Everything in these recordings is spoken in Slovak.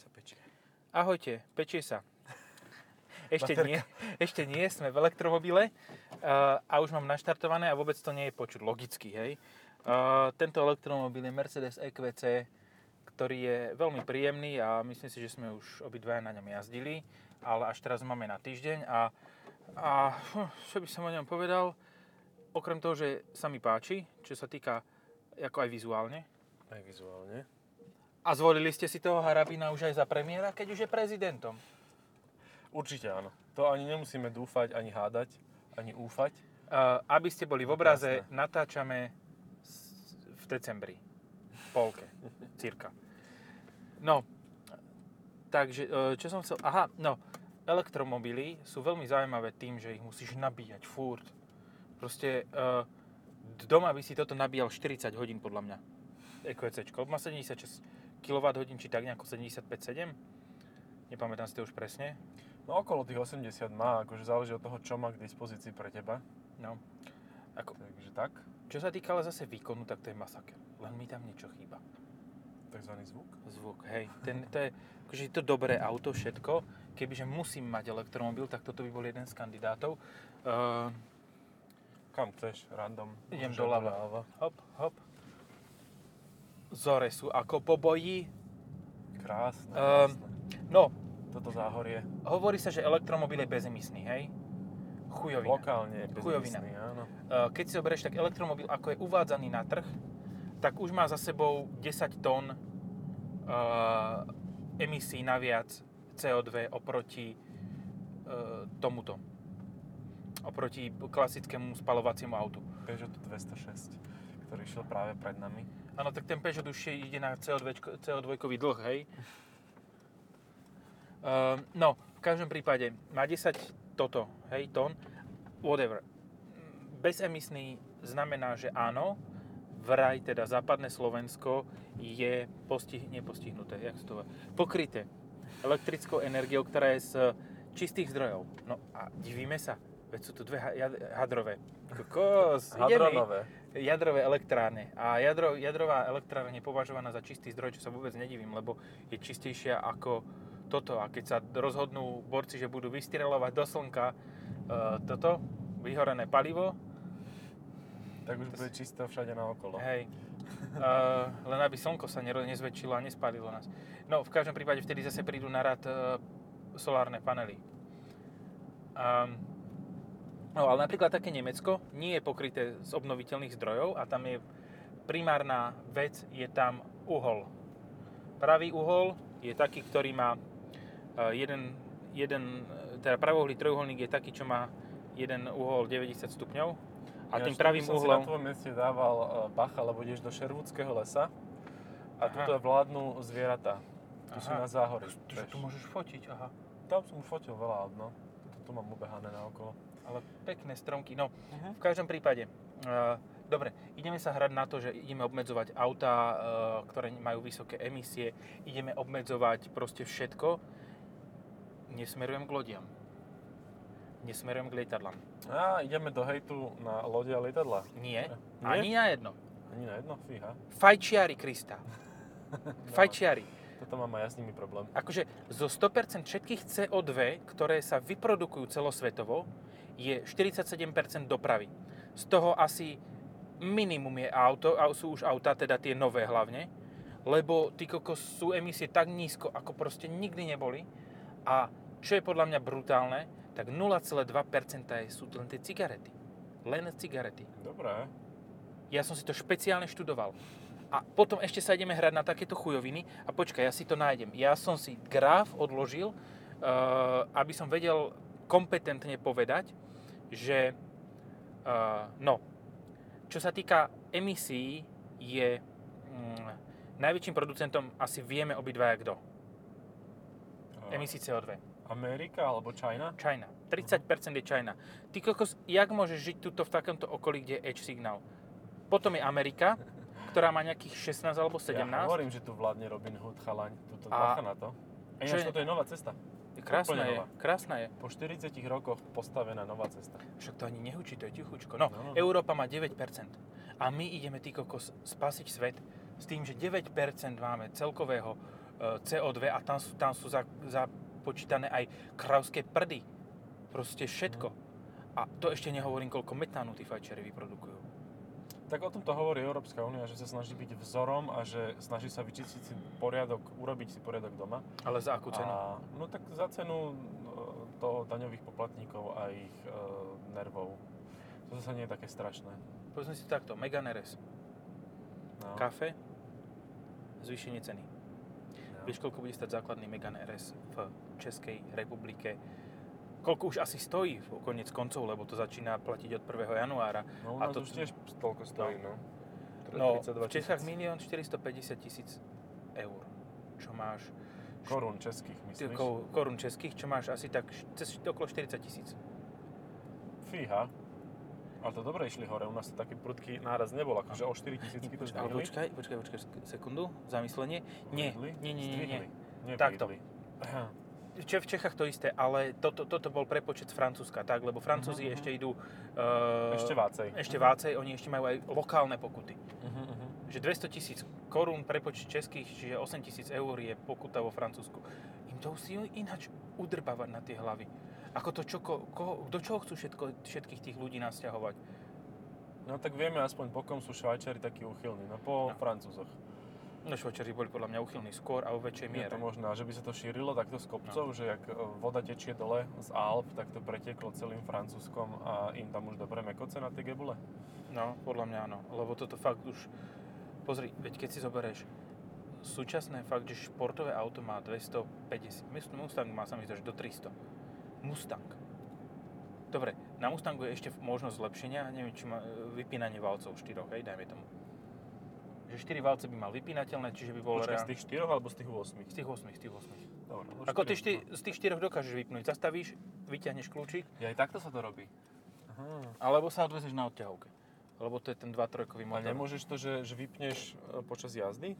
sa pečie. Ahojte, pečie sa. Ešte Baterka. nie, ešte nie, sme v elektromobile uh, a už mám naštartované a vôbec to nie je počuť logicky, hej. Uh, tento elektromobil je Mercedes EQC, ktorý je veľmi príjemný a myslím si, že sme už obidvaja na ňom jazdili, ale až teraz máme na týždeň a, a čo by som o ňom povedal, okrem toho, že sa mi páči, čo sa týka ako aj vizuálne, Aj vizuálne. A zvolili ste si toho Harabina už aj za premiéra, keď už je prezidentom. Určite áno. To ani nemusíme dúfať, ani hádať, ani úfať. Uh, aby ste boli v obraze, Jasné. natáčame v decembri. V polke, cirka. No, takže, uh, čo som chcel... Aha, no, elektromobily sú veľmi zaujímavé tým, že ich musíš nabíjať furt. Proste uh, doma by si toto nabíjal 40 hodín podľa mňa. EQCčko. Má 76 kWh, či tak nejako 75-7. Nepamätám si to už presne. No okolo tých 80 má, akože záleží od toho, čo má k dispozícii pre teba. No. Ako, Takže tak, čo sa týka ale zase výkonu, tak to je masaker. Len mi tam niečo chýba. takzvaný zvuk. Zvuk, hej. Ten, to je, akože je to dobré auto, všetko. Kebyže musím mať elektromobil, tak toto by bol jeden z kandidátov. Uh, Kam chceš, random. Idem doľava. hop, hop. Zore sú ako po boji. Krásne, Ehm, krásne. No, Toto záhorie. hovorí sa, že elektromobil je bezemisný, hej? Chujovina. Lokálne je Chujovina. bezmyslný, áno. Uh, keď si zoberieš, tak elektromobil, ako je uvádzaný na trh, tak už má za sebou 10 tón uh, emisí naviac CO2 oproti uh, tomuto. Oproti klasickému spalovaciemu autu. Peugeot 206, ktorý šiel práve pred nami. Áno, tak ten Peugeot už ide na CO2, CO2 dlh, hej? Uh, no, v každom prípade má 10 toto, hej, tón, whatever. Bezemisný znamená, že áno, vraj teda západné Slovensko je postih, nepostihnuté, jak to pokryté elektrickou energiou, ktorá je z čistých zdrojov. No a divíme sa, veď sú tu dve ha- jad- hadrové. Kokos, Hadronové. jadrové elektrárne. A jadro, jadrová elektrárne je považovaná za čistý zdroj, čo sa vôbec nedivím, lebo je čistejšia ako toto. A keď sa rozhodnú borci, že budú vystrelovať do slnka e, toto, vyhorené palivo, Tak už bude čisto všade naokolo. hej, e, len aby slnko sa nero- nezväčšilo a nespálilo nás. No, v každom prípade vtedy zase prídu na rad e, solárne panely. Um, no, ale napríklad také Nemecko nie je pokryté z obnoviteľných zdrojov a tam je primárna vec, je tam uhol. Pravý uhol je taký, ktorý má e, jeden, jeden teda pravohlý trojuholník je taký, čo má jeden uhol 90 stupňov a Ináč, tým tu pravým som si na uhlom... tvojom mieste dával e, bacha, lebo ideš do Šervúdského lesa a Aha. tuto vládnu zvieratá. Tu sú Aha. na záhory. Že tu môžeš fotiť, aha. Tam som už fotil veľa no. Toto tu mám obehané naokolo. Ale pekné stromky. No, Uh-huh. v každom prípade, uh, dobre, ideme sa hrať na to, že ideme obmedzovať autá, uh, ktoré majú vysoké emisie, ideme obmedzovať proste všetko. Nesmerujem k lodiam. Nesmerujem k lietadlám. A ideme do hejtu na lode a lietadla. Nie, Nie? ani na jedno. Ani na jedno, fíha. Fajčiari, Krista. Fajčiari. Toto mám aj ja s nimi problém. Akože zo 100% všetkých CO2, ktoré sa vyprodukujú celosvetovo, je 47% dopravy. Z toho asi minimum je auto, a sú už auta, teda tie nové hlavne, lebo ty kokos sú emisie tak nízko, ako proste nikdy neboli. A čo je podľa mňa brutálne, tak 0,2% sú len tie cigarety. Len cigarety. Dobré. Ja som si to špeciálne študoval. A potom ešte sa ideme hrať na takéto chujoviny. A počkaj, ja si to nájdem. Ja som si graf odložil, uh, aby som vedel kompetentne povedať, že uh, no, čo sa týka emisí, je mm, najväčším producentom asi vieme obidvaja kto. Emisí CO2. Amerika alebo China? China. 30% je China. Ty kokos, jak môžeš žiť tuto v takomto okolí, kde je edge signál? Potom je Amerika, ktorá má nejakých 16 alebo 17. Ja hovorím, že tu vládne Robin Hood, chalaň. Tuto A- na to. A ináč je- toto je nová cesta. Krásna úplne je, krásna je. Po 40 rokoch postavená nová cesta. Však to ani nehučí, to je tichučko. No, No, no, no. Európa má 9%. A my ideme, ty kokos, spasiť svet s tým, že 9% máme celkového CO2 a tam sú, tam sú za, započítané aj kravské prdy. Proste všetko. A to ešte nehovorím, koľko metánu tí fajčeri vyprodukujú. Tak o tom to hovorí Európska únia, že sa snaží byť vzorom a že snaží sa vyčistiť si poriadok, urobiť si poriadok doma. Ale za akú cenu? A, no tak za cenu e, toho daňových poplatníkov a ich e, nervov. To zase nie je také strašné. Povedzme si takto, Megane RS. No. Kafe, zvýšenie ceny. No. Vieš, koľko bude stať základný Megane RS v Českej republike? Koľko už asi stojí konec koncov, lebo to začína platiť od 1. januára. No a to- už tiež toľko stojí, no. No, 32 v Čechách tisíc 1 450 tisíc eur, čo máš... korún českých, myslíš? ko- korún českých, čo máš asi tak cez okolo 40 tisíc. Fíha. Ale to dobre išli hore, u nás to taký prudký náraz nebol, akože o 4 tisícky to Ale zdvihli. počkaj, počkaj, počkaj, sekundu, zamyslenie. Nie, nie, nie, nie. Nie, Takto. V Čechách to isté, ale toto, toto bol prepočet z Francúzska, tak? Lebo Francúzi Mhm, mhm. ešte idú... Uh, Ešte vácej. Ešte vácej, oni ešte majú aj lokálne pokuty. Uh-huh, uh-huh. Že 200 tisíc korún prepočet českých, čiže 8 tisíc eur je pokuta vo Francúzsku. Im to musí ináč udrbávať na tie hlavy. Ako to, čo, ko, koho, do čoho chcú všetko, všetkých tých ľudí nasťahovať? No tak vieme aspoň po kom sú Švajčiari takí uchylní, no po No. Francúzoch. No Švajčiari boli podľa mňa uchylní skôr a vo väčšej Je miere. to možné, a že by sa to šírilo takto z kopcov, že jak e, voda tečie dole z Alp, tak to pretieklo celým Francúzskom a im tam už dobre mekoce na tie gebule. No, podľa mňa áno. Lebo toto fakt už... Pozri, veď keď si zoberieš súčasné fakt, že športové auto má 250, Must- Mustang má sa mi zdá, že do 300. Mustang. Dobre, na Mustangu je ešte možnosť zlepšenia, neviem, či má e, vypínanie valcov 4, hej, dajme tomu. Že 4 valce by mal vypínateľné, čiže by bolo Počkaj, z reálne... tých štyroch alebo z tých 8? Z tých 8, z tých 8. Dobre, no Ako ty štyri, šty, z tých 4 dokážeš vypnúť, zastavíš, vyťahneš kľúčik, no. Ja aj takto sa to robí. Aha. alebo sa odvezeš na odťahovke. Lebo to je ten 2-3 A motor. nemôžeš to, že, že vypneš e, počas jazdy?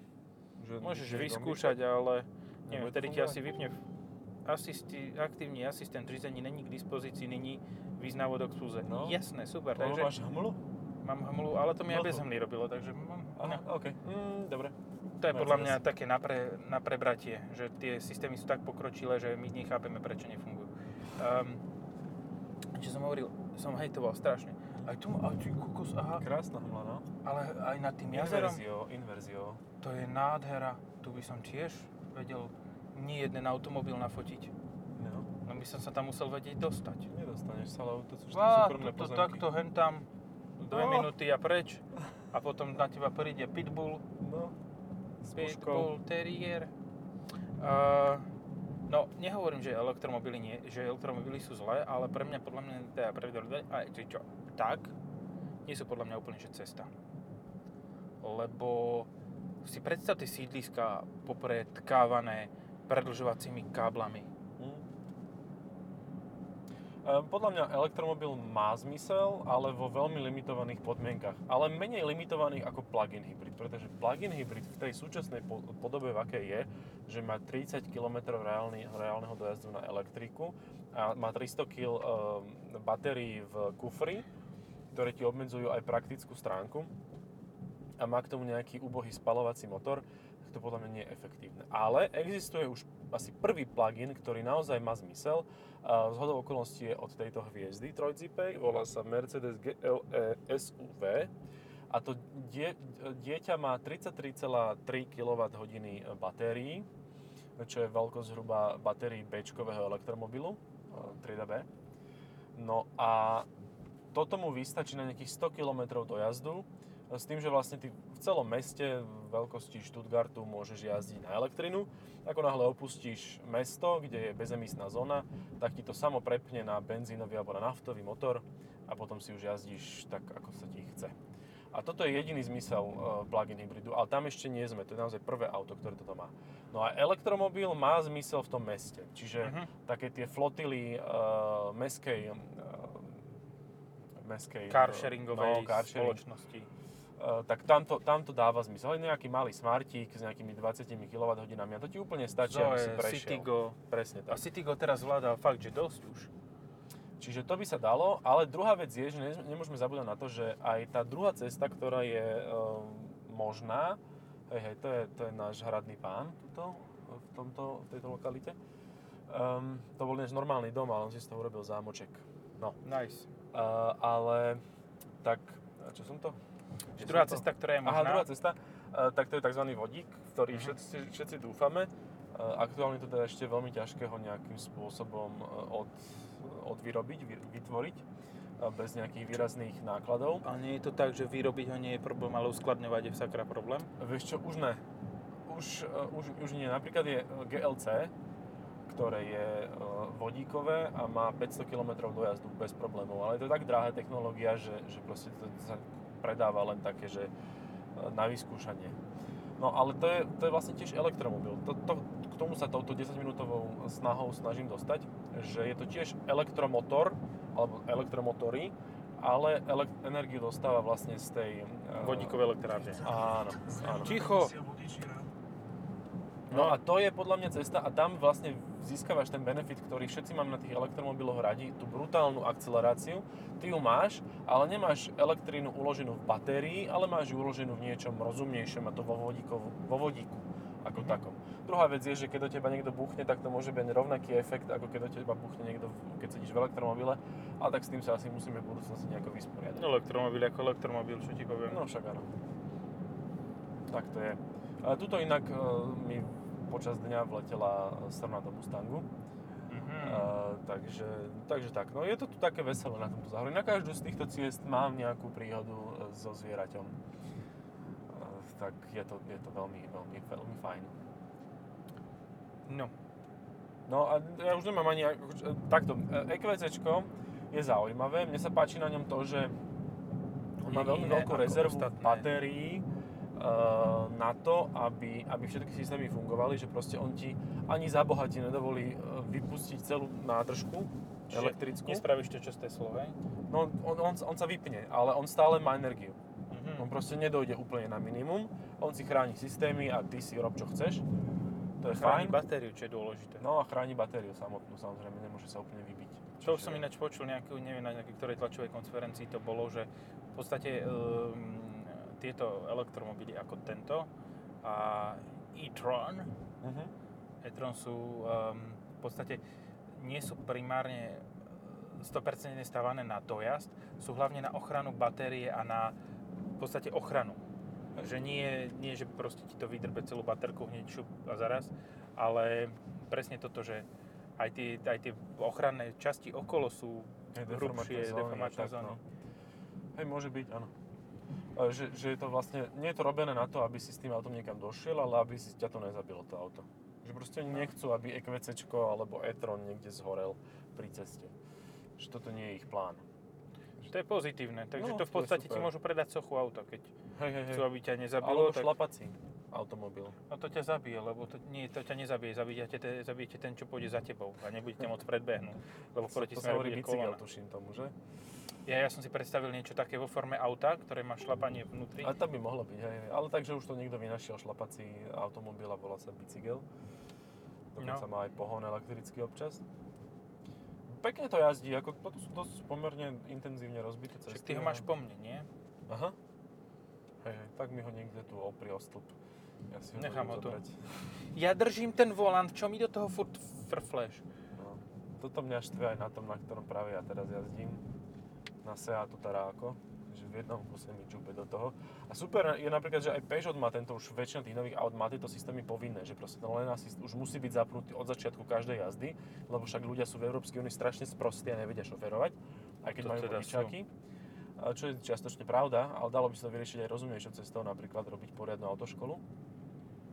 Že Môžeš vyskúšať, ale neviem, vtedy ti asi vypne asisti, aktívny asistent řízení není k dispozícii, nyní význavodok sluze. No. Jasné, super, takže máš hmlu? Mám hmlu, ale to mi aj bez hmly robilo, takže mám, Aha, no, OK. Mm, dobre. to je podľa mňa také na, pre, na prebratie, že tie systémy sú tak pokročilé, že my nechápeme, prečo nefungujú. Um, čo som hovoril, som hejtoval strašne. Aj tu, aj tu kokos, aha, Krásna hmla, no. ale aj nad tým jazerom, Inverzio, inverzio. to je nádhera. Tu by som tiež vedel nie jeden automobil nafotiť. No. No by som sa tam musel vedieť dostať. Nedostaneš sa, lebo to sú Á, súkromné pozemky. takto, hen tam, dve No. minúty a preč. A potom na teba príde Pitbull, No. S puškou. Pitbull Terrier. Uh, no, nehovorím, že elektromobily, nie, že elektromobily sú zlé, ale pre mňa, podľa mňa, teda pre aj čo, tak, nie sú podľa mňa úplne, že cesta. Lebo si predstav tie sídliska popredkávané predlžovacími káblami. Hm. Ehm, Podľa mňa elektromobil má zmysel, ale vo veľmi limitovaných podmienkach. Ale menej limitovaných ako plug-in hybrid, pretože plug-in hybrid v tej súčasnej po- podobe, v akej je, že má 30 km reálny, reálneho dojazdu na elektriku a má 300 kg ehm, batérií v kufri, ktoré ti obmedzujú aj praktickú stránku a má k tomu nejaký úbohý spalovací motor, tak to podľa mňa nie je efektívne. Ale existuje už asi prvý plugin, ktorý naozaj má zmysel. Z hodou okolností je od tejto hviezdy trojzipej, volá sa Mercedes GLE SUV. A to die, dieťa má 33,3 kWh batérií, čo je veľkosť zhruba batérií b elektromobilu, e, trieda B. No a toto mu vystačí na nejakých 100 km dojazdu, s tým, že vlastne ty v celom meste v veľkosti Stuttgartu môžeš jazdiť na elektrinu. Ako náhle opustíš mesto, kde je bezemisná zóna, tak ti to samo prepne na benzínový alebo na naftový motor a potom si už jazdíš tak, ako sa ti chce. A toto je jediný zmysel uh, plug-in hybridu, ale tam ešte nie sme, to je naozaj prvé auto, ktoré toto má. No a elektromobil má zmysel v tom meste, čiže Mhm. také tie flotily uh, meskej, uh, meskej Carsharingovej no, carsharing, spoločnosti. Uh, tak tamto, tamto dáva zmysel. Ale nejaký malý smartík s nejakými 20 kWh a to ti úplne stačí, aby si prešiel. Citigo. Presne A tak. Citigo teraz vláda fakt, že dosť už. Čiže to by sa dalo, ale druhá vec je, že ne- nemôžeme zabúdať na to, že aj tá druhá cesta, ktorá je um, možná, hej, hej, to je, to je náš hradný pán, tuto, v, tomto, v tejto lokalite. Um, to bol než normálny dom, ale on si z toho urobil zámoček. No, Nice. uh, ale tak, a čo som to? Kde Druhá to? cesta, ktorá je možná. Aha, druhá cesta, uh, tak to je tzv. vodík, v ktorý Mhm. všetci, všetci dúfame. Uh, aktuálne to teda ešte veľmi ťažké ho nejakým spôsobom uh, od, odvyrobiť, vy, vytvoriť bez nejakých výrazných nákladov. Ale nie je to tak, že vyrobiť ho nie je problém, ale uskladňovať je sakra problém? Vieš čo, už ne. Už, už, už nie. Napríklad je GLC, ktoré je vodíkové a má 500 km dojazdu bez problémov. Ale to je tak drahá technológia, že, že proste to sa predáva len také, že uh, na vyskúšanie. No ale to je, to je vlastne tiež elektromobil. To, to, k tomu sa touto 10-minútovou snahou snažím dostať, že je to tiež elektromotor, alebo elektromotory, ale elek- energiu dostáva vlastne z tej... uh, Vodíkové elektrárne. Áno, áno. Ticho! No a to je podľa mňa cesta a tam vlastne získavaš ten benefit, ktorý všetci máme na tých elektromobiloch radi, tú brutálnu akceleráciu. Ty ju máš, ale nemáš elektrínu uloženú v batérii, ale máš ju uloženú v niečom rozumnejšom a to vo, vodíku, vo vodíku ako takom. Druhá vec je, že keď do teba niekto buchne, tak to môže byť rovnaký efekt, ako keď do teba buchne niekto, keď sedíš v elektromobile, ale tak s tým sa asi musíme v budúcnosti nejako vysporiadať. Elektromobil ako elektromobil, čo ti poviem. No však áno. Tak to je. A tuto inak e, mi počas dňa vletela strna do Mustangu. Mhm. Uh, takže, takže tak, no je to tu také veselé na tomto záhore. Na každú z týchto ciest mám nejakú príhodu e, so zvieraťom. Uh, tak je to, je to veľmi, veľmi, veľmi fajn. No. No a ja už nemám ani, ako- takto, EQCčko je zaujímavé, mne sa páči na ňom to, že on má veľmi veľkú rezervu ostatné. batérií na to, aby, aby všetky systémy fungovali, že proste on ti ani za boha ti nedovolí uh, vypustiť celú nádržku Čiže elektrickú. Nespravíš to, čo z Teslo, hej? No on, on, on sa vypne, ale on stále má energiu. Mhm. On proste nedojde úplne na minimum, on si chráni systémy a ty si rob čo chceš. To je Chráni fajn. batériu, čo je dôležité. No a chráni batériu samotnú, samozrejme, nemôže sa úplne vybiť. Čo už som ináč počul, nejakú, neviem na nejakej ktorej tlačovej konferencii to bolo, že v podstate um, tieto elektromobily ako tento a e-tron, Mhm. e-tron sú um, v podstate nie sú primárne e, 100% stávané na dojazd, sú hlavne na ochranu batérie a na v podstate ochranu. Že nie, nie, že proste ti to vydrbe celú baterku hneď šup a zaraz, ale presne toto, že aj tie, aj tie ochranné časti okolo sú hrubšie, deformačné zóny. no. Hej, môže byť, áno. Že, že je to vlastne, nie je to robené na to, aby si s tým autom niekam došiel, ale aby si ťa to nezabilo, to auto. Že proste oni nechcú, aby EQCčko alebo e-tron niekde zhorel pri ceste. Že toto nie je ich plán. To je pozitívne, takže No, to v to podstate ti super. môžu predať sochu auta, keď Hej, hej, chcú, aby ťa nezabilo, Alebo tak šlapací automobil. no to ťa zabije, lebo to, nie, to ťa nezabije, zabijete, te, zabijete ten, čo pôjde za tebou a nebudete môcť predbehnúť, lebo To- proti to sa hovorí bicykel, tuším tomu, že? Ja, ja som si predstavil niečo také vo forme auta, ktoré má šlapanie vnútri. Ale to by mohlo byť, hej. Ale takže už to niekto vynašiel šlapací automobil a volá sa bicykel. Dokonca No. má aj pohon elektrický občas. Pekne to jazdí, ako toto sú dosť pomerne intenzívne rozbité cesty. Však ty ho máš po mne, nie? Aha. Hej, hej, tak mi ho niekde tu opri o stĺp. Ja si ho Nechám ho tu. Ja držím ten volant, čo mi do toho furt frfleš? No. Toto mňa štve aj na tom, na ktorom práve ja teraz jazdím. Na Seatu Tarako. Že v jednom kuse mi čupe do toho. A super je napríklad, že aj Peugeot má tento už väčšina tých nových aut má tieto systémy povinné, že proste ten lane assist už musí byť zapnutý od začiatku každej jazdy, lebo však ľudia sú v Európskej únii strašne sprostí a nevedia šoferovať, aj keď To majú teda vodičáky. A Čo je čiastočne pravda, ale dalo by sa to vyriešiť aj rozumnejšou cestou, napríklad robiť poriadnu autoškolu.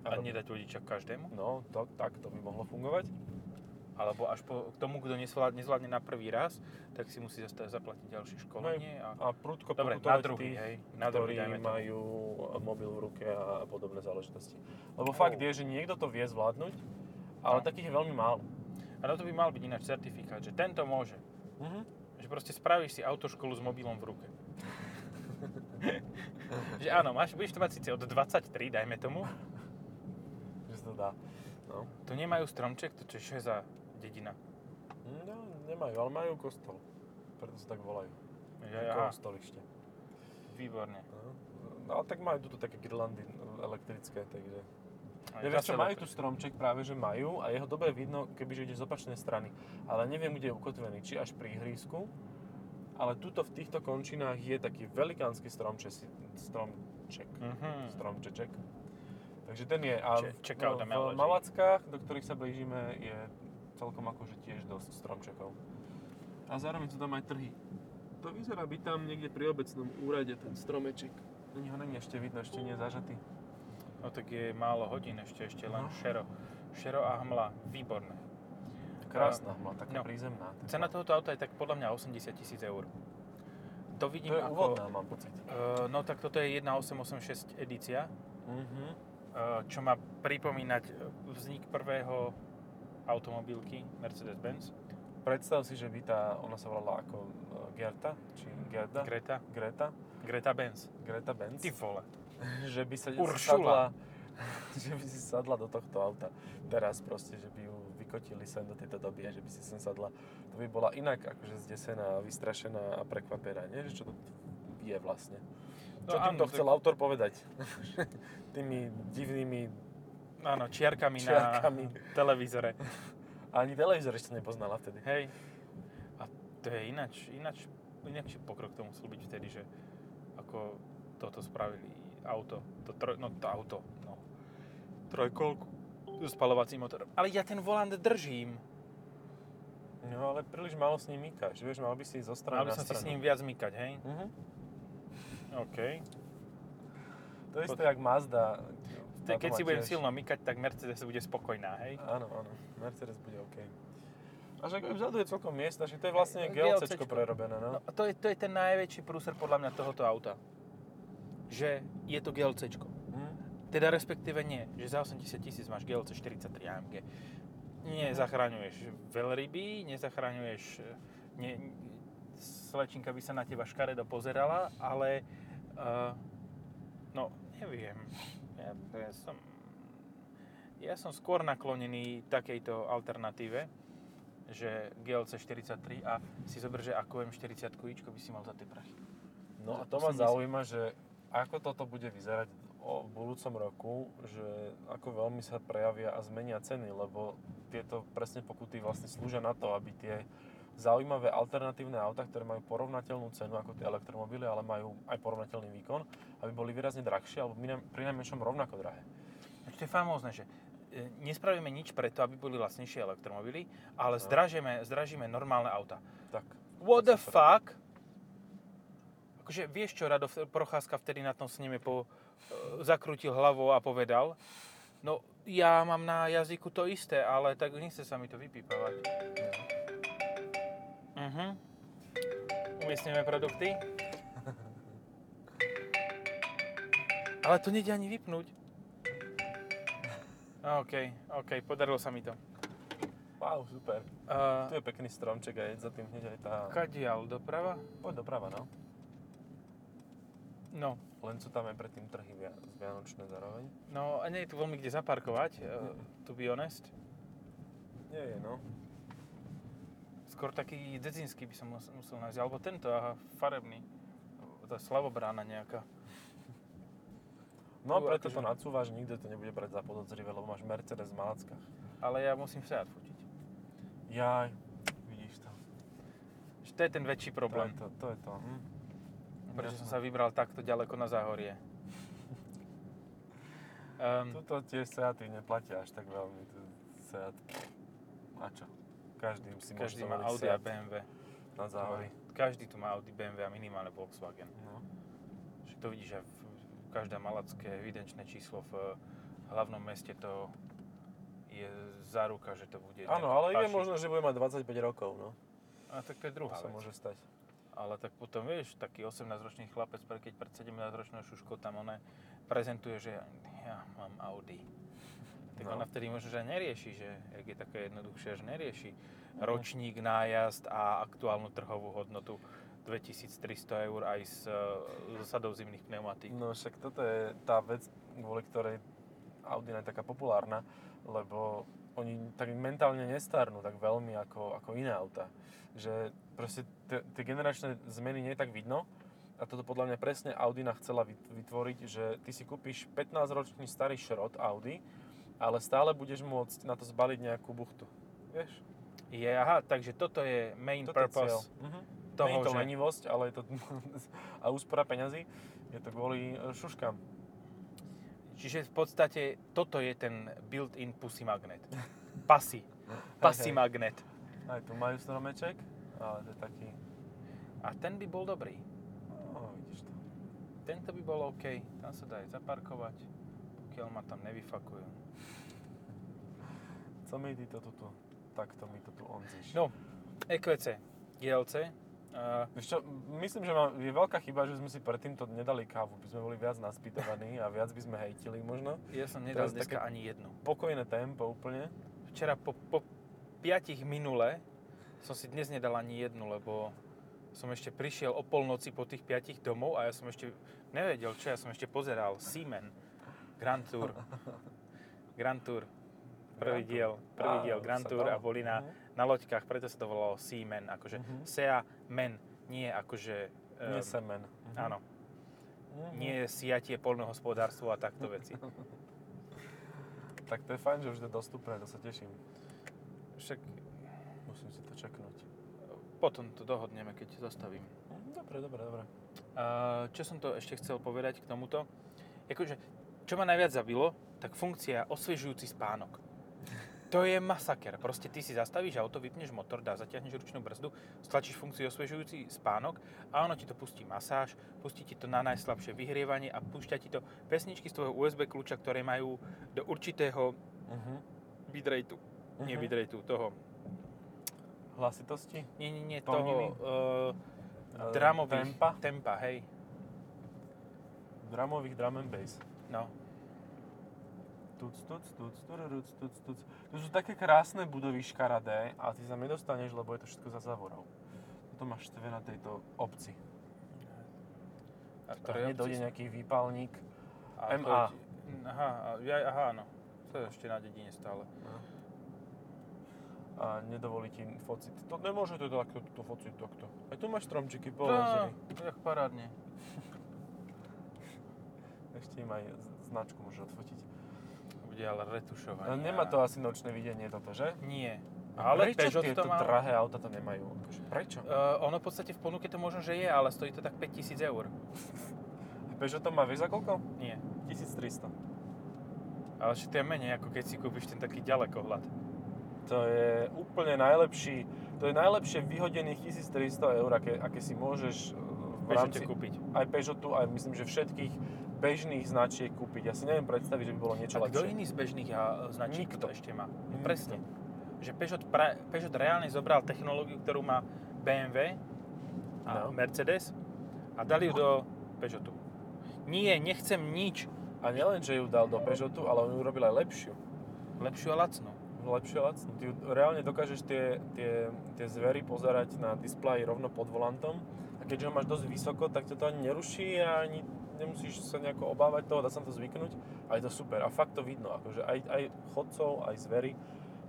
A robiť- nedať vodiča každému? No, to, tak to by mohlo fungovať. Alebo až po, k tomu, kto nezvládne, nezvládne na prvý raz, tak si musí zasta- zaplatiť ďalšie školenie. A... A prudko Dobre, na druhý, tých, hej. Na druhý, ktorí to. majú mobil v ruke a podobné záležitosti. Lebo fakt je, že niekto to vie zvládnuť, ale No. takých je veľmi málo. A na to by mal byť ináč certifikát, že tento môže. Mhm. Že proste spravíš si autoškolu s mobilom v ruke. že áno, máš, budeš to mať síce od 23, dajme tomu. Že to dá. No. Tu nemajú stromček, to čo je za dedina. no, nemajú, ale majú kostol. Preto sa tak volajú. Že, aha, Kostolište. výborne. No. no, ale tak majú tu také girlandy elektrické, takže... Ja vieš čo, majú tu stromček práve, že majú a jeho dobre vidno, kebyže ideš z opačnej strany. Ale neviem, kde je ukotvený, či až pri ihrisku, ale tuto v týchto končinách je taký velikánsky stromček, stromček, Mhm. stromčeček. Takže ten je. A out v, v melody. Malackách, do ktorých sa blížime, je celkom akože tiež dosť stromčekov. A zároveň sú tam aj trhy. To vyzerá byť tam niekde pri obecnom úrade, ten stromeček. Není ho není ešte vidno, ešte nie je zažatý. No tak je málo hodín ešte, ešte len No. šero. Šero a hmla, výborné. Krásna hmla, taká no. prízemná. taká- Cena tohoto auta je tak podľa mňa 80 tisíc eur. To To vidím je ako... úvodná, mám pocit. Uh, no tak toto je 1886 edícia, Mhm. uh, čo má pripomínať vznik prvého automobilky Mercedes-Benz. Predstav si, že by tá, ona sa volala ako e, Gerta, či Gerda? Greta. Greta? Greta Benz. Greta Benz? Ty vole. že by sa Uršula. sadla, že by si sadla do tohto auta. Teraz proste, že by ju vykotili sem do tejto doby a že by si sem sadla. To by bola inak akože zdesená, vystrašená a prekvapená, nie? Že čo to je vlastne. No Čo týmto áno, chcel tak- autor povedať? Tými divnými... Áno, čiarkami, Čiarkami. na televízore. Ani televízor ešte nepoznala vtedy. Hej. A to je ináč, ináč, inakší pokrok to musel byť vtedy, že ako toto spravili auto, to troj, no to auto, no. Trojkolku so spalovacím motorom. Ale ja ten volant držím. No ale príliš málo s ním mykáš, vieš, mal by si zo strany Mal by som si s ním viac mykať, hej? Mhm. OK. To je isté, jak Mazda. Te, keď si budem tiež- silno mykať, tak Mercedes bude spokojná, hej? Áno, áno. Mercedes bude OK. A však aj vzadu je celkom miesta, že to je vlastne GLC prerobené, no. No, to je, to je ten najväčší prúser podľa mňa tohoto auta. Že je to GLC. Hm? Teda respektíve nie, že za 80 tisíc máš GLC 43 AMG. Nezachraňuješ veľryby, nezachraňuješ... Ne, slečinka by sa na teba škaredo pozerala, ale... Uh, no, neviem. Ja, ja som... Ja som skôr naklonený takejto alternatíve, že GLC 43 a si zober, že ako M40 ičko by si mal za tie prachy. No a to ma 80. zaujíma, že ako toto bude vyzerať o v budúcom roku, že ako veľmi sa prejavia a zmenia ceny, lebo tieto presne pokuty vlastne slúžia na to, aby tie zaujímavé alternatívne auta, ktoré majú porovnateľnú cenu ako tie elektromobily, ale majú aj porovnateľný výkon, aby boli výrazne drahšie alebo pri najmenšom rovnako drahé. To je famózne, že e, nespravíme nič preto, aby boli lacnejšie elektromobily, ale No. zdražíme, zdražíme normálne auta. Tak. What the Tak fuck? Akože vieš čo, Rado Procházka vtedy na tom sneme po, e, zakrútil hlavou a povedal, no ja mám na jazyku to isté, ale tak nechce sa mi to vypípavať. Mhm. Umiestnime produkty. Ale to nejde ani vypnúť. OK, OK, podarilo sa mi to. Wow, super. Uh, Tu je pekný stromček a je za tým hneď aj tá... kadial, doprava? Poď doprava, no. No, Len sú tam aj predtým trhy via- vianočné zároveň. no a nie je tu veľmi kde zaparkovať, uh, to be honest. Nie je, no. Skôr taký dedzinský by som mus- musel nájsť, alebo tento, aha, farebný. Tá slavobrána nejaká. No a Tu preto akože- to nadsúvaš, nikto to nebude brať za podozrivé, lebo máš Mercedes v Malackách. Ale ja musím Seat fotiť. Jaj, vidíš to. To je ten väčší To problém. je to, to je to. Hm. Prečo som sa vybral takto ďaleko na záhorie. Um, Tuto tie Seaty neplatia až tak veľmi. Seat. A čo? Každý si každý má Audi a BMW. na záhorí. Každý tu má Audi, BMW a minimálne Volkswagen. No. Však to vidíš, že v, každé malacké evidenčné číslo v hlavnom meste to je záruka, že to bude Áno, ale je možno, že bude mať 25 rokov, no. A tak to je To druhá sa vec. môže stať. Ale tak potom vieš, taký 18-ročný chlapec, keď pred 17-ročnou šuškou tam one prezentuje, že ja mám Audi. Tak No. ona vtedy možno, že nerieši, že jak je také jednoduchšie, že nerieši Mhm. ročník, nájazd a aktuálnu trhovú hodnotu 2300 eur aj s e, sadou zimných pneumatík. No však toto je tá vec, kvôli ktorej Audi je taká populárna, lebo oni tak mentálne nestarnú tak veľmi ako, ako iné auta. Že proste tie generačné zmeny nie je tak vidno a toto podľa mňa presne Audina chcela vyt- vytvoriť, že ty si kúpiš 15-ročný starý šrot Audi ale stále budeš môcť na to zbaliť nejakú buchtu. Vieš? Je, aha, takže toto je main Toto je purpose Mhm. toho, Nie je to že... lenivosť, ale je to a úspora peňazí. Je to kvôli e, šuškám. Čiže v podstate toto je ten built-in pussy magnet. Pasy. Pasy hej. magnet. Aj tu majú stromeček, ale to je taký... A ten by bol dobrý. No, vidíš to. Tento by bol OK. Tam sa dá aj zaparkovať, pokiaľ ma tam nevyfakujú. Co mi ty to tuto? Takto mi to tu onzíš. No, EQC, GLC. Uh, čo, myslím, že je veľká chyba, že sme si predtým to nedali kávu. By sme boli viac naspýtovaní a viac by sme hejtili možno. ja som nedal dneska také- ani jednu. Pokojné tempo úplne. Včera po, po piatich minule som si dnes nedal ani jednu, lebo som ešte prišiel o polnoci po tých piatich domov a ja som ešte nevedel čo, ja som ešte pozeral Siemen, Grand Tour. Grand Tour. Prvý Grand diel, prvý Á, diel Grand Tour a dalo. boli na, Mhm. na loďkách, preto sa to volalo Seamen, akože Mhm. Sea Men, nie akože... Nie ehm, semen. Mhm. Áno, Mhm. nie siatie poľnohospodárstvo a takto veci. Tak to je fajn, že už je dostupné, to sa teším. Však Musím si to čeknúť. potom to dohodneme, keď zastavím. Dobre, dobre, dobre. Uh, čo som to ešte chcel povedať k tomuto? Akože, čo ma najviac zabilo, tak funkcia osviežujúci spánok. To je masaker. Proste ty si zastavíš auto, vypneš motor, dá, zatiahneš ručnú brzdu, stlačíš funkciu osviežujúci spánok a ono ti to pustí masáž, pustí ti to na najslabšie vyhrievanie a púšťa ti to pesničky z tvojho USB kľúča, ktoré majú do určitého Mhm. bitrateu, nie Mhm. bitrateu, toho, Hlasitosti? nie, nie, nie, Tóniny? toho, uh, dramových, Tempa? tempa, hej, Dramových drum and bass. No. Tuc, tuc, tuc, tururuc, tuc, tuc. To sú také krásne budovy škaradé a ty sa nedostaneš, lebo je to všetko za závorou. Toto máš štve na tejto obci. A ktoré hneď dojde obci- nejaký výpalník. A MA. to je- Aha, ja, aha, no. To je ešte na dedine stále. A nedovolí ti fociť. To nemôže to takto to fociť takto. Aj tu máš stromčiky No, položený. jak parádne. Ešte im aj značku môže odfotiť. Bude ale retušovanie. Ale nemá to asi nočné videnie toto, že? Nie. Ale prečo Peugeot tieto to má... drahé auta to nemajú? Akože Prečo? Uh, ono v podstate v ponuke to možno, že je, ale stojí to tak 5000 eur. Peugeot to má, vieš za koľko? Nie. 1300. Ale že to je menej, ako keď si kúpiš ten taký ďalekohľad. To je úplne najlepší, to je najlepšie vyhodených 1300 eur, aké, aké si môžeš e, v Peugeote rámci kúpiť. aj Peugeotu, aj myslím, že všetkých bežných značiek kúpiť. Ja si neviem predstaviť, že by bolo niečo A kto lepšie. iný z bežných a, značiek Nikto. to ešte má? No presne. Že Peugeot, pra, Peugeot reálne zobral technológiu, ktorú má BMW a No. Mercedes a dali ju do Peugeotu. Nie, nechcem nič A nielen, že ju dal do Peugeotu, ale on ju urobil aj lepšiu. lepšiu a lacnú. Lepšie lacnú. Ty reálne dokážeš tie, tie, tie zvery pozerať na displeji rovno pod volantom a keďže ho máš dosť vysoko, tak ťa to ani neruší a ani nemusíš sa nejako obávať toho, dá sa na to zvyknúť a je to super. A fakt to vidno, akože aj, aj chodcov, aj zvery.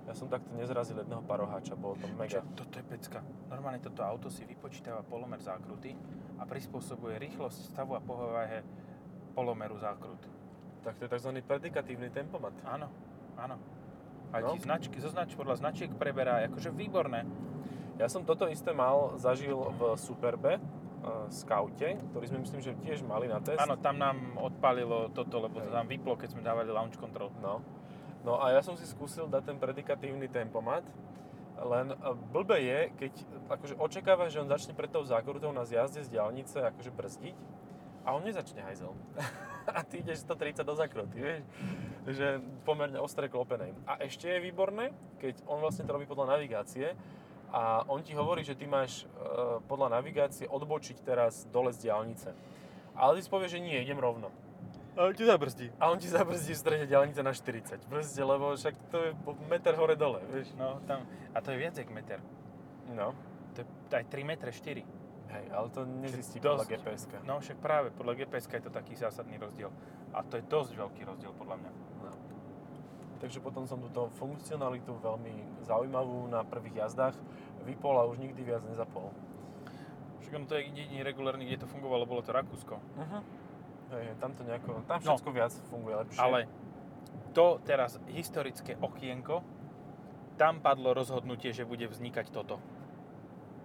Ja som takto nezrazil jedného paroháča, bolo to mega. Čo, toto je pecka. Normálne toto auto si vypočítava polomer zákruty a prispôsobuje rýchlosť stavu a povahe polomeru zákrut. Tak to je tzv. predikatívny tempomat. Áno, áno. A No. ti značky, zo znač, podľa značiek preberá, akože výborné. Ja som toto isté mal, zažil v Superbe, Scoute, ktorý sme myslím, že tiež mali na test. Áno, tam nám odpalilo toto, lebo to tam vyplo, keď sme dávali launch control. No. no a ja som si skúsil dať ten predikatívny tempomat, len uh, blbe je, keď akože očakávaš, že on začne pred tou zákrutou na zjazde z diaľnice akože brzdiť a on nezačne hajzel. a ty ideš 130 do zákruty, vieš? Že pomerne ostre klopenej. A ešte je výborné, keď on vlastne to robí podľa navigácie a on ti hovorí, že ty máš uh, podľa navigácie odbočiť teraz dole z diaľnice. Ale ty si povieš, že nie, idem rovno. Ale ti zabrzdí. A on ti zabrzdí v strede diaľnice na 40. Brzdí, lebo však to je meter hore dole, vieš. No, tam, a to je viac jak meter. No. To je aj 3 metre 4. Hej, ale to nezistí Dosť. podľa gps. No však práve, podľa GPS je to taký zásadný rozdiel. A to je dosť veľký rozdiel podľa mňa. No. Takže potom som túto funkcionalitu veľmi zaujímavú na prvých jazdách vypol a už nikdy viac nezapol. Však ono to je jediný regulárny, kde to fungovalo, bolo to Rakúsko. Uh-huh. Hej, tam to nejako, tam No. všetko viac funguje lepšie. Ale to teraz historické okienko, tam padlo rozhodnutie, že bude vznikať toto.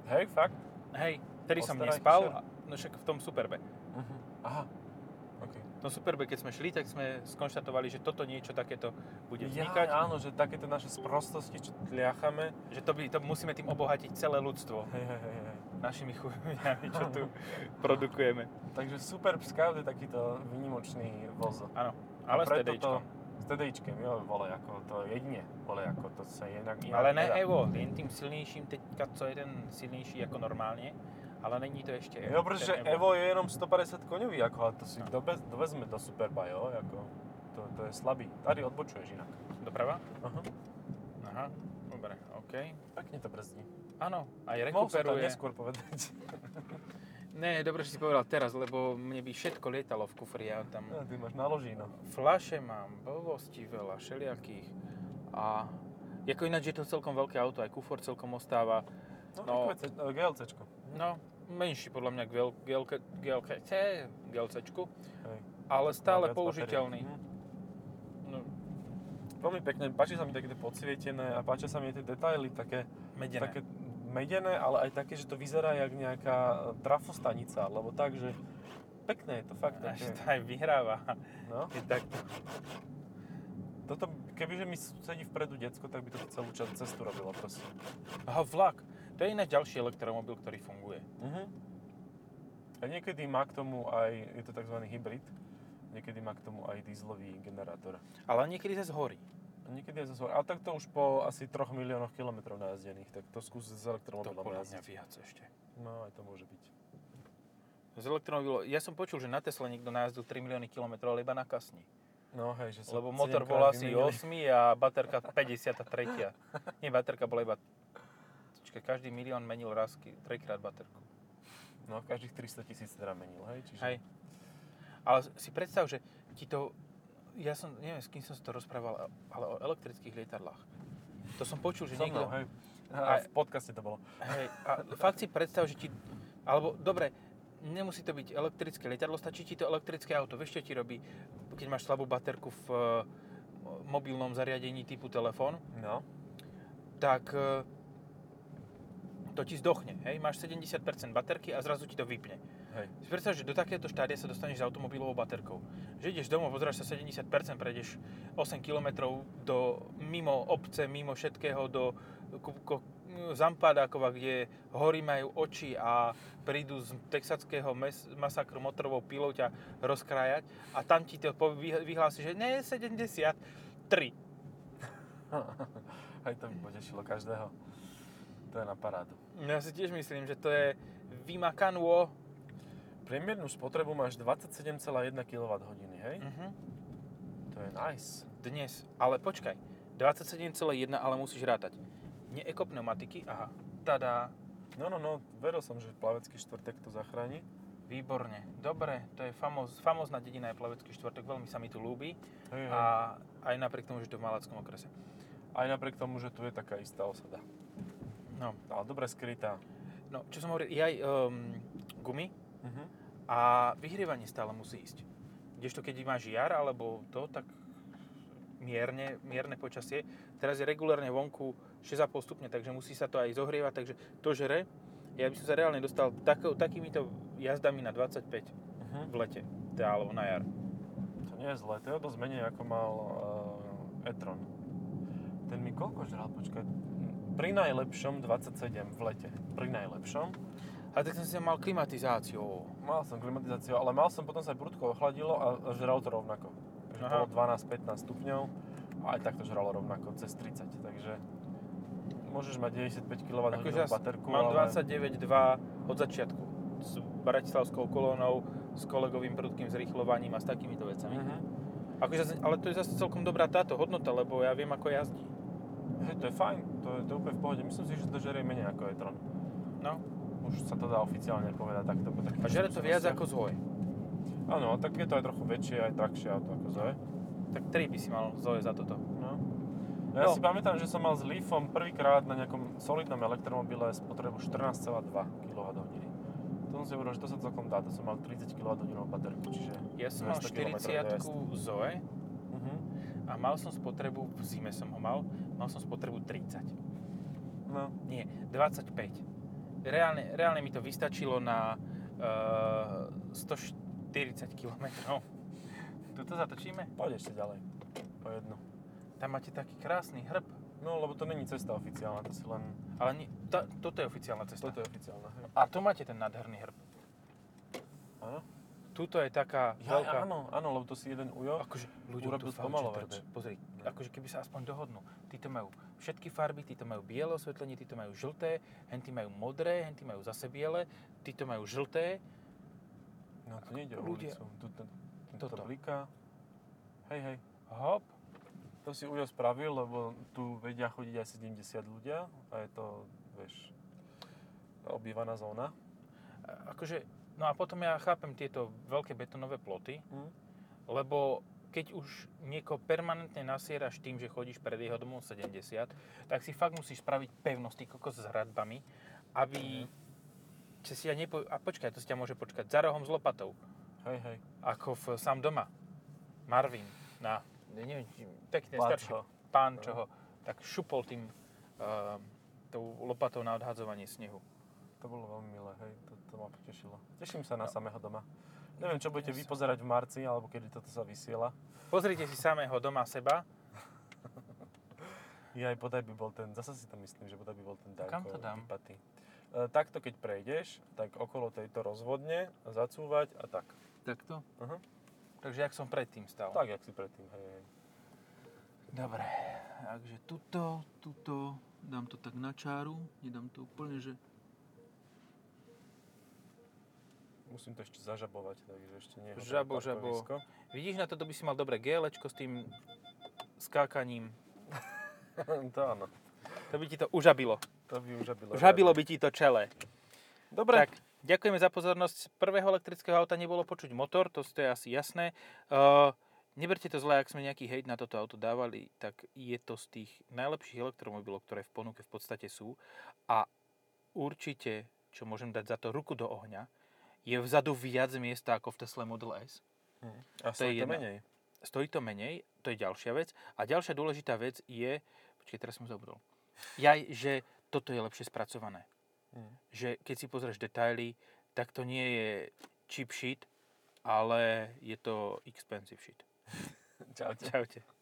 Hej, fakt? Hej, vtedy som nespal, no však v tom Superbe. Uh-huh. Aha. OK. Tom Superbe, keď sme šli, tak sme skonštatovali, že toto niečo takéto bude Ja, vznikať. áno, že takéto naše sprostosti, čo tliachame. Že to, by, to musíme tým obohatiť celé ľudstvo. Hej, hej. Našimi chujami, čo tu produkujeme. Takže Superb Scout je takýto výnimočný voz. Áno, ale s TDIčkom. S TDIčkem, jo, vole, ako to jedine, vole, ako to sa inak Ale ne nedá. Evo, jen tým silnějším teďka, co je ten silnější jako normálně, ale není to ještě Jo, protože ten Evo je jenom 150 koňový, ako, a to si No. dobe, dovezme do Superba, jo, ako, to, to je slabý. Tady odbočuješ inak. Doprava? Aha. Aha, dobre, OK. Pekne to brzdí. Áno, aj Mohol rekuperuje. neskôr povedať. Ne, dobre, že si povedal teraz, lebo mne by všetko lietalo v kufri. Ja tam No, ty máš naložíno. flaše mám, blbosti veľa, všelijakých. A ako ináč je to celkom veľké auto, aj kufor celkom ostáva. No. no. GLCčko. No, menší podľa mňa k GL, GL, GL, GLCčku, Hej. ale stále použiteľný. batérií. Mhm. No, Veľmi pekné, páči sa mi také podsvietené a páčia sa mi aj tie detaily, také, medené. také medené, ale aj také, že to vyzerá jak nejaká trafostanica, lebo tak, že pekné je to fakt Až to aj vyhráva. No. Je takto. Toto, kebyže mi sedí vpredu decko, tak by to celú čas cestu robilo proste. Aha, vlak. To je ináč ďalší elektromobil, ktorý funguje. Mhm. A niekedy má k tomu aj, je to tzv. hybrid, niekedy má k tomu aj dieselový generátor. Ale niekedy zase horí. A niekedy je zase, ale tak to už po asi 3 miliónoch kilometrov najazdených, tak to skús s To elektromobilom podľa mňa jazdiť. viac ešte. No, aj to môže byť. Z elektromobilu, ja som počul, že na Tesla niekto najazdil 3 milióny kilometrov, ale iba na kasni. No hej, že sa Lebo motor bol asi vymenili. 8 a baterka 53. Nie, baterka bola iba... Počkaj, každý milión menil raz, trikrát baterku. No, každých 300 tisíc teda menil, hej? Čiže... Hej. Ale si predstav, že ti to... Ja som, neviem, s kým som to rozprával, ale o elektrických lietadlách. To som počul, že So niekto... mnou, hej. A- A v podcaste to bolo. Hej, a fakt si predstav, že ti... Alebo, dobre, nemusí to byť elektrické lietadlo, stačí ti to elektrické auto. Vieš, čo ti robí, keď máš slabú baterku v e, mobilnom zariadení typu telefón, No. tak e, to ti zdochne. Hej? Máš 70% baterky a zrazu ti to vypne. Hej. Si predstav, že do takéto štádia sa dostaneš s automobilovou baterkou. Že ideš domov, pozráš sa 70%, prejdeš 8 km do, mimo obce, mimo všetkého, do ko- Zampadákova, kde hory majú oči a prídu z texackého mes, masakru motorovou pilou ťa rozkrájať a tam ti to vyhlási, že ne, 73. Aj to by potešilo každého. To je na parádu. Ja si tiež myslím, že to je vymakanú. Priemernú spotrebu máš 27,1 kWh, hej? Mhm. To je nice. Dnes. Ale počkaj, 27,1, ale musíš rátať. Neeko pneumatiky, aha. Tada. No, no, no, veril som, že plavecký štvrtek to zachráni. Výborne. Dobre, to je famos, famózna dedina je Plavecký štvrtok, veľmi sa mi tu ľúbi. Hej, hej. A aj napriek tomu, že to v Malackom okrese. Aj napriek tomu, že tu je taká istá osada. No, Ale dobre skrytá. no čo som hovoril, je aj um, gumy Mhm. a vyhrievanie stále musí ísť. Kdežto keď máš jar alebo to, tak mierne, mierne počasie. Teraz je regulárne vonku 6,5 stupne, takže musí sa to aj zohrievať, takže to žere. Ja by som sa reálne dostal tako, takýmito jazdami na 25 Mhm. v lete, teda, alebo na jar. To nie je zlé, to je dosť menej ako mal uh, e-tron. Ten mi koľko žral, počkaj. Pri najlepšom 27 v lete. Pri najlepšom. A tak som si mal klimatizáciu. Mal som klimatizáciu, ale mal som potom sa aj prudko ochladilo a a žral to rovnako. Takže bolo 12-15 stupňov a aj tak to žralo rovnako cez 30, takže môžeš mať 95 kWh Akože baterku, mám ale 29,2 od začiatku. S bratislavskou kolónou, s kolegovým prudkým zrýchlovaním a s takýmito vecami. Mhm. Akože, ale to je zase celkom dobrá táto hodnota, lebo ja viem, ako jazdí. Hej, to je fajn, to je, to je úplne v pohode. Myslím si, že to žerie menej ako e-tron. No. Už sa to dá oficiálne povedať takto. takých A žere to viac ako Zoe. Áno, tak je to aj trochu väčšie, aj drahšie auto ako Zoe. Tak 3 by si mal Zoe za toto. No. Ja No. si pamätám, že som mal s Leafom prvýkrát na nejakom solidnom elektromobile spotrebu 14,2 kWh. To som si hovoril, že to sa celkom dá, to som mal 30 kWh baterku, čiže Ja som mal 200 kilometrov 40 Zoe Mhm. a mal som spotrebu, v zime som ho mal, mal som spotrebu 30. No, Nie, 25. Reálne, reálne mi to vystačilo na uh, 140 km. Tuto zatočíme? poď ešte ďalej. Po jednu. Tam máte taký krásny hrb. No, lebo to není cesta oficiálna, to si len... Ale nie, to, toto je oficiálna cesta. Toto je oficiálna, hej. A tu máte ten nádherný hrb. Áno? Tuto je taká Ja, veľká... áno, áno, lebo to si jeden ujo. Akože ľuďom že trbe. Pozri, akože keby sa aspoň dohodnú. Títo majú všetky farby, títo majú biele osvetlenie, títo majú žlté, henty majú modré, henty majú zase biele, títo majú žlté. No, to nejde o ľudia- ulicu. Tu, tu, tu to Toto. bliká. Hej, hej. Hop. To si Ujo spravil, lebo tu vedia chodiť aj 70 ľudia a je to, vieš, obývaná zóna. Akože, no a potom ja chápem tieto veľké betonové ploty, Hm? lebo keď už niekoho permanentne nasieraš tým, že chodíš pred jeho domom 70, tak si fakt musíš spraviť pevnosť, ty kokos s hradbami, aby že si ja nepo... A počkaj, to si ťa môže počkať za rohom s lopatou. Hej, hej. Ako v Sám doma. Marvin. Na, neviem, pekne starší pán, No. čo ho tak šupol tým uh, tou lopatou na odhadzovanie snehu. To bolo veľmi milé, hej. To, to ma potešilo. Teším sa na samého doma. Neviem, čo budete Ja vy sa- pozerať v marci, alebo kedy toto sa vysiela. Pozrite si samého doma seba. Ja aj bodaj by bol ten, zase si to myslím, že bodaj by bol ten Danko Kam to dám? vypatý. E, takto keď prejdeš, tak okolo tejto rozvodne zacúvať a tak. Takto? Aha. Takže jak som predtým stal. Tak, jak si predtým, hej, hej. Dobre, takže tuto, tuto, dám to tak na čáru, nedám to úplne, že... Musím to ešte zažabovať, takže ešte nie. Žabo, žabo. Vidíš, na toto by si mal dobré GLčko s tým skákaním. to áno. To by ti to užabilo. To by už žabilo. Žabilo by ti to čele. Dobre. Tak, ďakujeme za pozornosť. Z prvého elektrického auta nebolo počuť motor, to je asi jasné. Uh, neberte to zle, ak sme nejaký hejt na toto auto dávali, tak je to z tých najlepších elektromobilov, ktoré v ponuke v podstate sú. A určite, čo môžem dať za to ruku do ohňa, je vzadu viac miesta ako v Tesla Model S. Hm. A to je stojí to jedna. menej. Stojí to menej, to je ďalšia vec. A ďalšia dôležitá vec je, počkej, teraz som zabudol, Jaj, že toto je lepšie spracované. Hm. Že keď si pozrieš detaily, tak to nie je cheap shit, ale je to expensive shit. Čaute. Čaute.